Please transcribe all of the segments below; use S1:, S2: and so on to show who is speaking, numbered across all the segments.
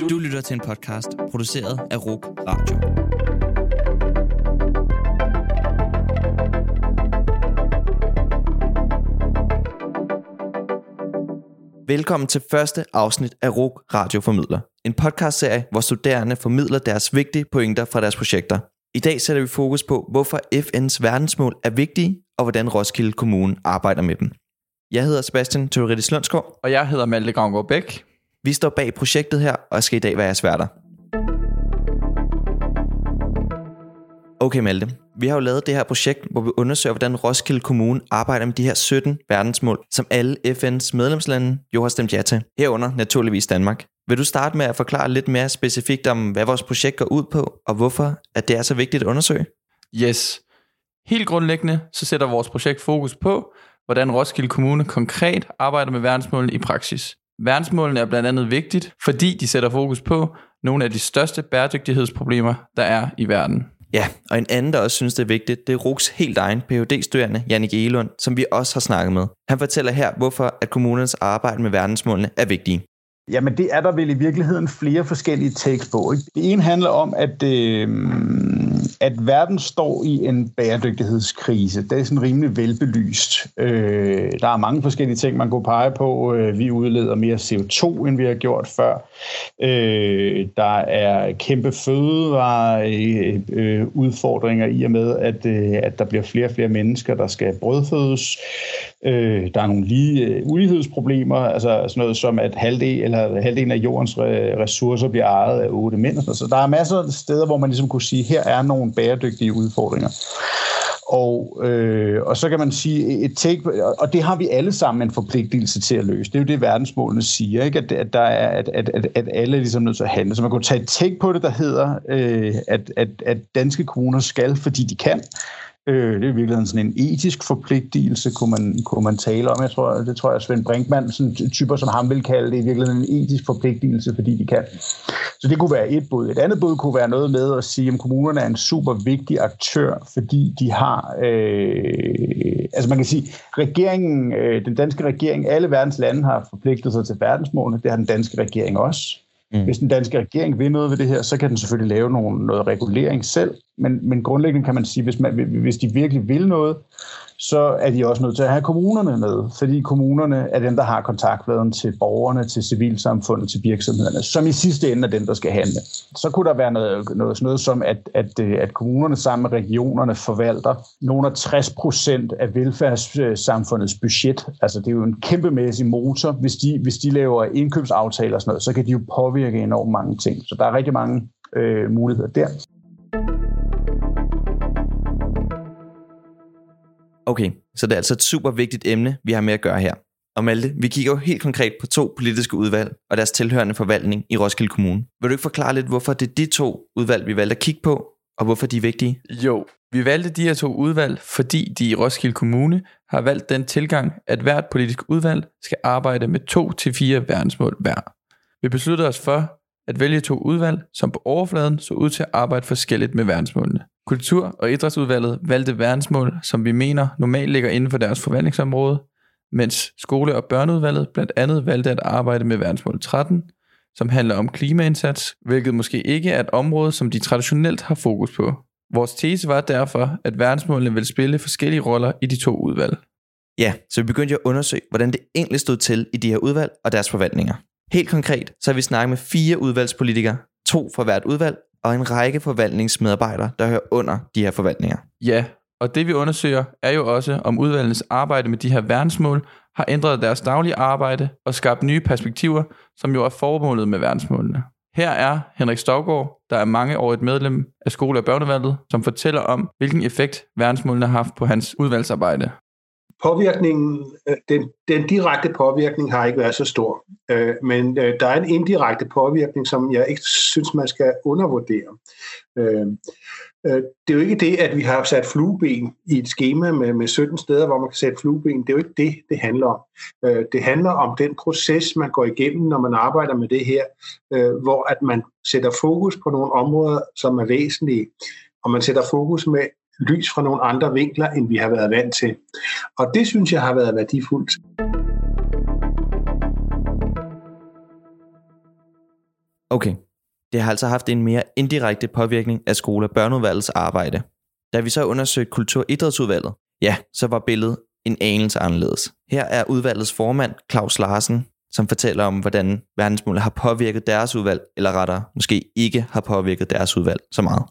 S1: Du lytter til en podcast produceret af RUK Radio. Velkommen til første afsnit af RUK Radio Formidler. En podcastserie, hvor studerende formidler deres vigtige pointer fra deres projekter. I dag sætter vi fokus på, hvorfor FN's verdensmål er vigtige, og hvordan Roskilde Kommune arbejder med dem. Jeg hedder Sebastian Theoretis Lundsgaard.
S2: Og jeg hedder Malte Gravgaard Bæk.
S1: Vi står bag projektet her, og skal i dag være jeres værter. Okay Malte, vi har jo lavet det her projekt, hvor vi undersøger, hvordan Roskilde Kommune arbejder med de her 17 verdensmål, som alle FN's medlemslande jo har stemt ja til. Herunder naturligvis Danmark. Vil du starte med at forklare lidt mere specifikt om, hvad vores projekt går ud på, og hvorfor at det er så vigtigt at undersøge?
S2: Yes. Helt grundlæggende så sætter vores projekt fokus på, hvordan Roskilde Kommune konkret arbejder med verdensmålene i praksis. Verdensmålene er blandt andet vigtigt, fordi de sætter fokus på nogle af de største bæredygtighedsproblemer, der er i verden.
S1: Ja, og en anden, der også synes, det er vigtigt, det er RUKs helt egen Ph.D.-studerende, Jannik Elund, som vi også har snakket med. Han fortæller her, hvorfor at kommunernes arbejde med verdensmålene er vigtige.
S3: Jamen det er der vel i virkeligheden flere forskellige takes på. Ikke? Det ene handler om, at, øh, at verden står i en bæredygtighedskrise. Det er sådan rimelig velbelyst. Øh, der er mange forskellige ting, man kunne pege på. Øh, vi udleder mere CO2, end vi har gjort før. Øh, der er kæmpe fødevare øh, udfordringer i og med, at, øh, at der bliver flere og flere mennesker, der skal brødfødes. Øh, der er nogle lige øh, ulighedsproblemer, altså sådan noget som, at halvdel, eller halvdelen af jordens ressourcer bliver ejet af otte mænd. Så der er masser af steder, hvor man ligesom kunne sige, her er nogle bæredygtige udfordringer. Og, øh, og så kan man sige, et take, og det har vi alle sammen en forpligtelse til at løse. Det er jo det, verdensmålene siger, ikke? At, at, der er, at, at, at, at alle er ligesom nødt til at handle. Så man kunne tage et take på det, der hedder, øh, at, at, at danske kommuner skal, fordi de kan, Øh, det er i virkeligheden sådan en etisk forpligtelse, kunne man, kunne man tale om. Jeg tror, det tror jeg, Svend Brinkmann, sådan typer som ham vil kalde det, i virkeligheden en etisk forpligtelse, fordi de kan. Så det kunne være et bud. Et andet bud kunne være noget med at sige, at kommunerne er en super vigtig aktør, fordi de har, øh, altså man kan sige, regeringen, øh, den danske regering, alle verdens lande har forpligtet sig til verdensmålene, det har den danske regering også. Mm. Hvis den danske regering vil noget ved det her, så kan den selvfølgelig lave nogle, noget regulering selv, men, men grundlæggende kan man sige, hvis, man, hvis de virkelig vil noget, så er de også nødt til at have kommunerne med, fordi kommunerne er dem, der har kontaktfladen til borgerne, til civilsamfundet, til virksomhederne, som i sidste ende er dem, der skal handle. Så kunne der være noget, noget, noget som, at, at, øh, at kommunerne sammen med regionerne forvalter nogle af 60 procent af velfærdssamfundets budget. Altså det er jo en kæmpemæssig motor. Hvis de, hvis de laver indkøbsaftaler og sådan noget, så kan de jo påvirke enormt mange ting. Så der er rigtig mange øh, muligheder der.
S1: Okay, så det er altså et super vigtigt emne, vi har med at gøre her. Og Malte, vi kigger jo helt konkret på to politiske udvalg og deres tilhørende forvaltning i Roskilde Kommune. Vil du ikke forklare lidt, hvorfor det er de to udvalg, vi valgte at kigge på, og hvorfor de er vigtige?
S2: Jo, vi valgte de her to udvalg, fordi de i Roskilde Kommune har valgt den tilgang, at hvert politisk udvalg skal arbejde med to til fire verdensmål hver. Vi besluttede os for at vælge to udvalg, som på overfladen så ud til at arbejde forskelligt med verdensmålene. Kultur- og idrætsudvalget valgte verdensmål, som vi mener normalt ligger inden for deres forvaltningsområde, mens skole- og børneudvalget blandt andet valgte at arbejde med verdensmål 13, som handler om klimaindsats, hvilket måske ikke er et område, som de traditionelt har fokus på. Vores tese var derfor, at verdensmålene vil spille forskellige roller i de to udvalg.
S1: Ja, så vi begyndte at undersøge, hvordan det egentlig stod til i de her udvalg og deres forvaltninger. Helt konkret, så har vi snakket med fire udvalgspolitikere, to fra hvert udvalg, og en række forvaltningsmedarbejdere, der hører under de her forvaltninger.
S2: Ja, og det vi undersøger er jo også, om udvalgets arbejde med de her verdensmål har ændret deres daglige arbejde og skabt nye perspektiver, som jo er formålet med verdensmålene. Her er Henrik Stavgaard, der er mange år et medlem af skole- og børnevalget, som fortæller om, hvilken effekt verdensmålene har haft på hans udvalgsarbejde
S4: påvirkningen, øh, den, den direkte påvirkning har ikke været så stor, øh, men øh, der er en indirekte påvirkning, som jeg ikke synes, man skal undervurdere. Øh, øh, det er jo ikke det, at vi har sat flueben i et schema med, med 17 steder, hvor man kan sætte flueben. Det er jo ikke det, det handler om. Det handler om den proces, man går igennem, når man arbejder med det her, hvor at man sætter fokus på nogle områder, som er væsentlige, og man sætter fokus med lys fra nogle andre vinkler, end vi har været vant til. Og det synes jeg har været værdifuldt.
S1: Okay, det har altså haft en mere indirekte påvirkning af skole- og børneudvalgets arbejde. Da vi så undersøgte Kultur- og Idrætsudvalget, ja, så var billedet en anelse anderledes. Her er udvalgets formand, Claus Larsen, som fortæller om, hvordan verdensmålet har påvirket deres udvalg, eller rettere, måske ikke har påvirket deres udvalg så meget.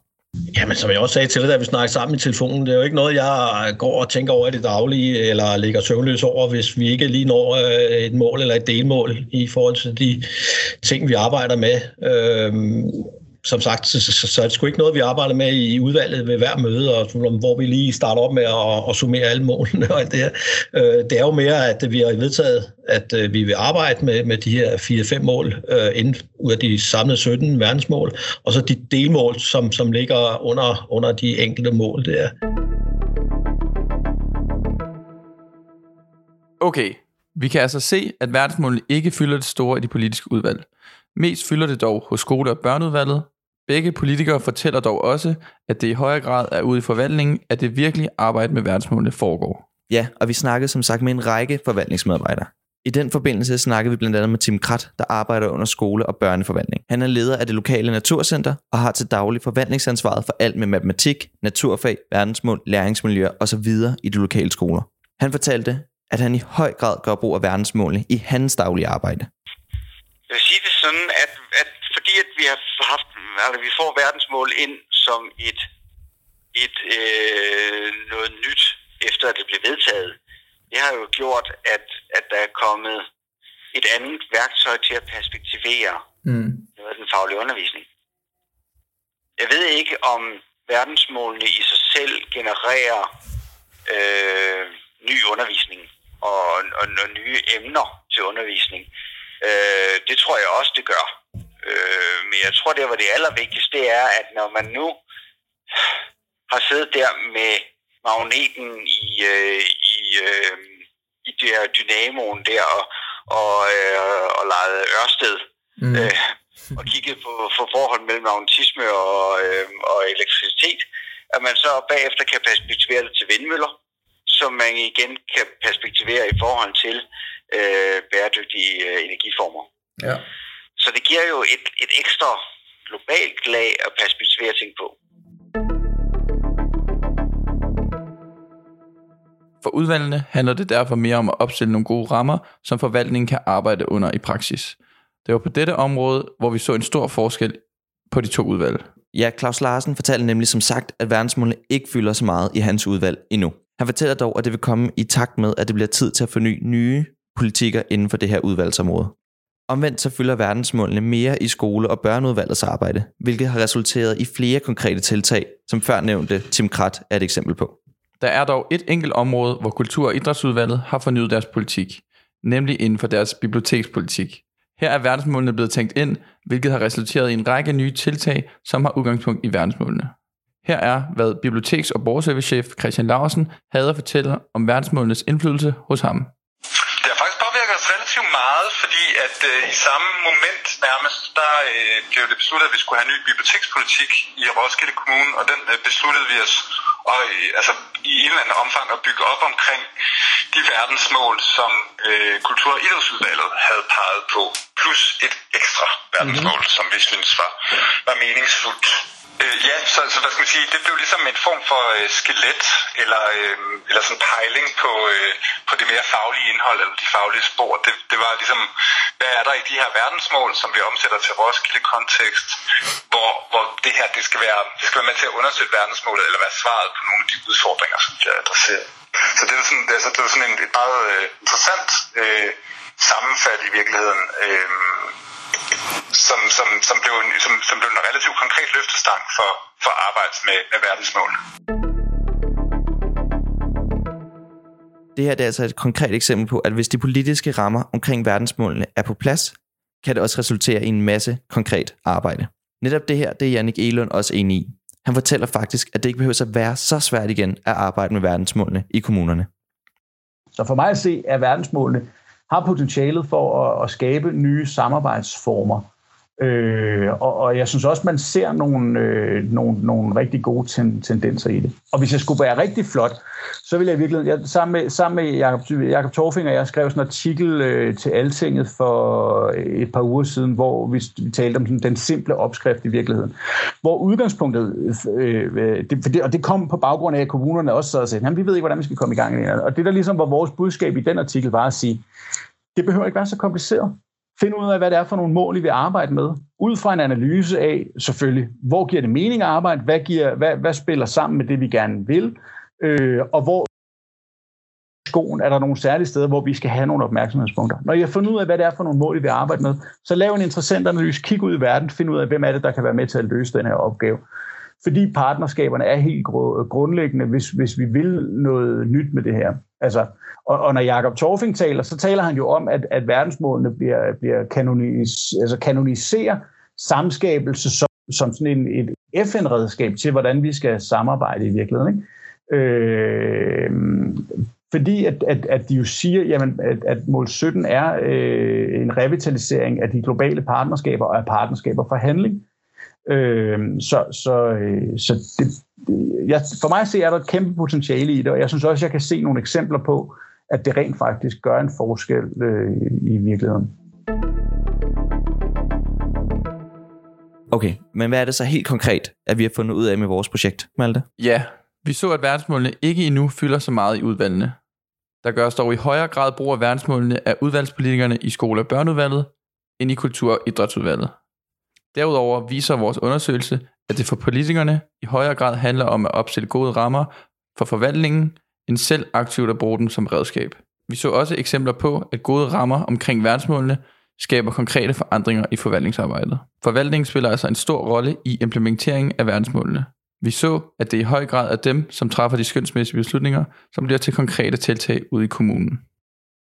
S5: Jamen, som jeg også sagde til dig, da vi snakkede sammen i telefonen, det er jo ikke noget, jeg går og tænker over i det daglige, eller ligger søvnløs over, hvis vi ikke lige når øh, et mål eller et delmål i forhold til de ting, vi arbejder med. Øhm, som sagt, så, så, så er det sgu ikke noget, vi arbejder med i udvalget ved hver møde, og, hvor vi lige starter op med at, at summere alle målene og alt det her. Øh, det er jo mere, at vi har vedtaget, at øh, vi vil arbejde med, med de her 4-5 mål øh, inden ud af de samlede 17 verdensmål, og så de delmål, som, som ligger under, under de enkelte mål der.
S2: Okay, vi kan altså se, at verdensmålene ikke fylder det store i de politiske udvalg. Mest fylder det dog hos skole- og børneudvalget, Begge politikere fortæller dog også, at det i højere grad er ude i forvaltningen, at det virkelige arbejde med verdensmålene foregår.
S1: Ja, og vi snakkede som sagt med en række forvaltningsmedarbejdere. I den forbindelse snakkede vi blandt andet med Tim Krat, der arbejder under skole- og børneforvaltning. Han er leder af det lokale naturcenter og har til daglig forvaltningsansvaret for alt med matematik, naturfag, verdensmål, læringsmiljø osv. i de lokale skoler. Han fortalte, at han i høj grad gør brug af verdensmålene i hans daglige arbejde.
S6: Jeg vil sige det sådan, at, at fordi at vi har haft, altså vi får verdensmål ind som et, et øh, noget nyt, efter at det blev vedtaget, det har jo gjort, at, at der er kommet et andet værktøj til at perspektivere mm. noget af den faglige undervisning. Jeg ved ikke, om verdensmålene i sig selv genererer øh, ny undervisning og, og, og nye emner til undervisning. Det tror jeg også, det gør. Øh, men jeg tror, det var det allervigtigste, det er, at når man nu har siddet der med magneten i, øh, i, øh, i det her dynamoen der, og, og, øh, og lejet Ørsted, mm. øh, og kigget på, på forhold mellem magnetisme og, øh, og elektricitet, at man så bagefter kan perspektivere det til vindmøller, som man igen kan perspektivere i forhold til øh, bæredygtige øh, energiformer.
S2: Ja.
S6: Så det giver jo et, et ekstra globalt lag at perspektivere ting på.
S2: For udvalgene handler det derfor mere om at opstille nogle gode rammer, som forvaltningen kan arbejde under i praksis. Det var på dette område, hvor vi så en stor forskel på de to udvalg.
S1: Ja, Claus Larsen fortalte nemlig som sagt, at verdensmålene ikke fylder så meget i hans udvalg endnu. Han fortæller dog, at det vil komme i takt med, at det bliver tid til at forny nye politikker inden for det her udvalgsområde. Omvendt så fylder verdensmålene mere i skole- og børneudvalgets arbejde, hvilket har resulteret i flere konkrete tiltag, som før nævnte Tim Krat er et eksempel på.
S2: Der er dog et enkelt område, hvor Kultur- og Idrætsudvalget har fornyet deres politik, nemlig inden for deres bibliotekspolitik. Her er verdensmålene blevet tænkt ind, hvilket har resulteret i en række nye tiltag, som har udgangspunkt i verdensmålene. Her er, hvad biblioteks- og borgerservicechef Christian Larsen havde at fortælle om verdensmålenes indflydelse hos ham
S7: relativt meget, fordi at øh, i samme moment nærmest, der øh, blev det besluttet, at vi skulle have en ny bibliotekspolitik i Roskilde Kommune, og den øh, besluttede vi os og, øh, altså, i en eller anden omfang at bygge op omkring de verdensmål, som øh, Kultur- og Idrætsudvalget havde peget på, plus et ekstra verdensmål, mm-hmm. som vi synes var, var meningsfuldt. Øh, ja, så, så hvad skal man sige, det blev ligesom en form for øh, skelet, eller, øh, eller sådan pejling på, øh, på det mere faglige indhold, eller de faglige spor. Det, det var ligesom, hvad er der i de her verdensmål, som vi omsætter til Roskilde-kontekst, hvor, hvor det her, det skal, være, det skal være med til at undersøge verdensmålet, eller være svaret på nogle af de udfordringer, som bliver adresseret. Så det er sådan, det er, det var sådan en, et meget øh, interessant øh, sammenfald i virkeligheden. Øh, som, som, som, blev en, som, som blev en relativt konkret løftestang for, for arbejdet med, med verdensmål.
S1: Det her det er altså et konkret eksempel på, at hvis de politiske rammer omkring verdensmålene er på plads, kan det også resultere i en masse konkret arbejde. Netop det her, det er Jannik Elund også enig i. Han fortæller faktisk, at det ikke behøver at være så svært igen at arbejde med verdensmålene i kommunerne.
S3: Så for mig at se, er verdensmålene har potentialet for at, at skabe nye samarbejdsformer. Øh, og, og jeg synes også, man ser nogle, øh, nogle, nogle rigtig gode ten, tendenser i det. Og hvis jeg skulle være rigtig flot, så ville jeg virkelig, jeg, sammen med, sammen med Jacob, Jacob Torfinger, jeg skrev sådan en artikel øh, til Altinget for øh, et par uger siden, hvor vi, vi talte om sådan, den simple opskrift i virkeligheden. Hvor udgangspunktet, øh, øh det, og det kom på baggrund af, at kommunerne også sad og sagde, vi ved ikke, hvordan vi skal komme i gang. Og det der ligesom var vores budskab i den artikel, var at sige, det behøver ikke være så kompliceret. Find ud af, hvad det er for nogle mål, I vil arbejde med. Ud fra en analyse af, selvfølgelig, hvor giver det mening at arbejde, hvad, giver, hvad, hvad spiller sammen med det, vi gerne vil, øh, og hvor skoen er der nogle særlige steder, hvor vi skal have nogle opmærksomhedspunkter. Når I har fundet ud af, hvad det er for nogle mål, I vil arbejde med, så lav en interessant analyse, kig ud i verden, find ud af, hvem er det, der kan være med til at løse den her opgave. Fordi partnerskaberne er helt grundlæggende, hvis, hvis vi vil noget nyt med det her. Altså, og, og når Jakob Torfing taler, så taler han jo om, at, at verdensmålene bliver, bliver kanonis, altså kanoniserer samskabelse som, som sådan en, et FN-redskab til, hvordan vi skal samarbejde i virkeligheden. Ikke? Øh, fordi at, at, at de jo siger, jamen, at, at mål 17 er øh, en revitalisering af de globale partnerskaber og af partnerskaber for handling. Øh, så så, øh, så det, det, jeg, for mig ser er der et kæmpe potentiale i det, og jeg synes også, jeg kan se nogle eksempler på, at det rent faktisk gør en forskel øh, i virkeligheden.
S1: Okay, men hvad er det så helt konkret, at vi har fundet ud af med vores projekt, Malte?
S2: Ja, vi så, at verdensmålene ikke endnu fylder så meget i udvalgene. Der gøres dog i højere grad brug af verdensmålene af udvalgspolitikerne i skole- og børneudvalget, end i kultur- og idrætsudvalget. Derudover viser vores undersøgelse, at det for politikerne i højere grad handler om at opstille gode rammer for forvaltningen, end selv aktivt at bruge dem som redskab. Vi så også eksempler på, at gode rammer omkring verdensmålene skaber konkrete forandringer i forvaltningsarbejdet. Forvaltningen spiller altså en stor rolle i implementeringen af verdensmålene. Vi så, at det i høj grad er dem, som træffer de skønsmæssige beslutninger, som bliver til konkrete tiltag ude i kommunen.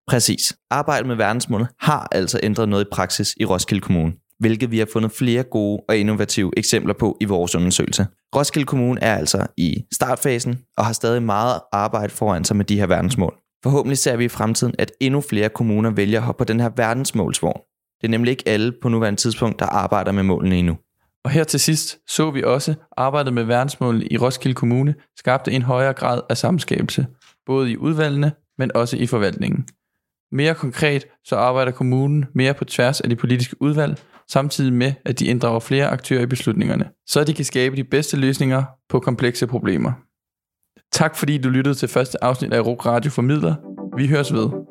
S1: Præcis. Arbejdet med verdensmålene har altså ændret noget i praksis i Roskilde Kommune hvilket vi har fundet flere gode og innovative eksempler på i vores undersøgelse. Roskilde Kommune er altså i startfasen og har stadig meget arbejde foran sig med de her verdensmål. Forhåbentlig ser vi i fremtiden, at endnu flere kommuner vælger at hoppe på den her verdensmålsvogn. Det er nemlig ikke alle på nuværende tidspunkt, der arbejder med målene endnu.
S2: Og her til sidst så vi også, arbejdet med verdensmålene i Roskilde Kommune skabte en højere grad af samskabelse, både i udvalgene, men også i forvaltningen. Mere konkret så arbejder kommunen mere på tværs af de politiske udvalg samtidig med, at de inddrager flere aktører i beslutningerne, så de kan skabe de bedste løsninger på komplekse problemer. Tak fordi du lyttede til første afsnit af RUG Radio Formidler. Vi høres ved.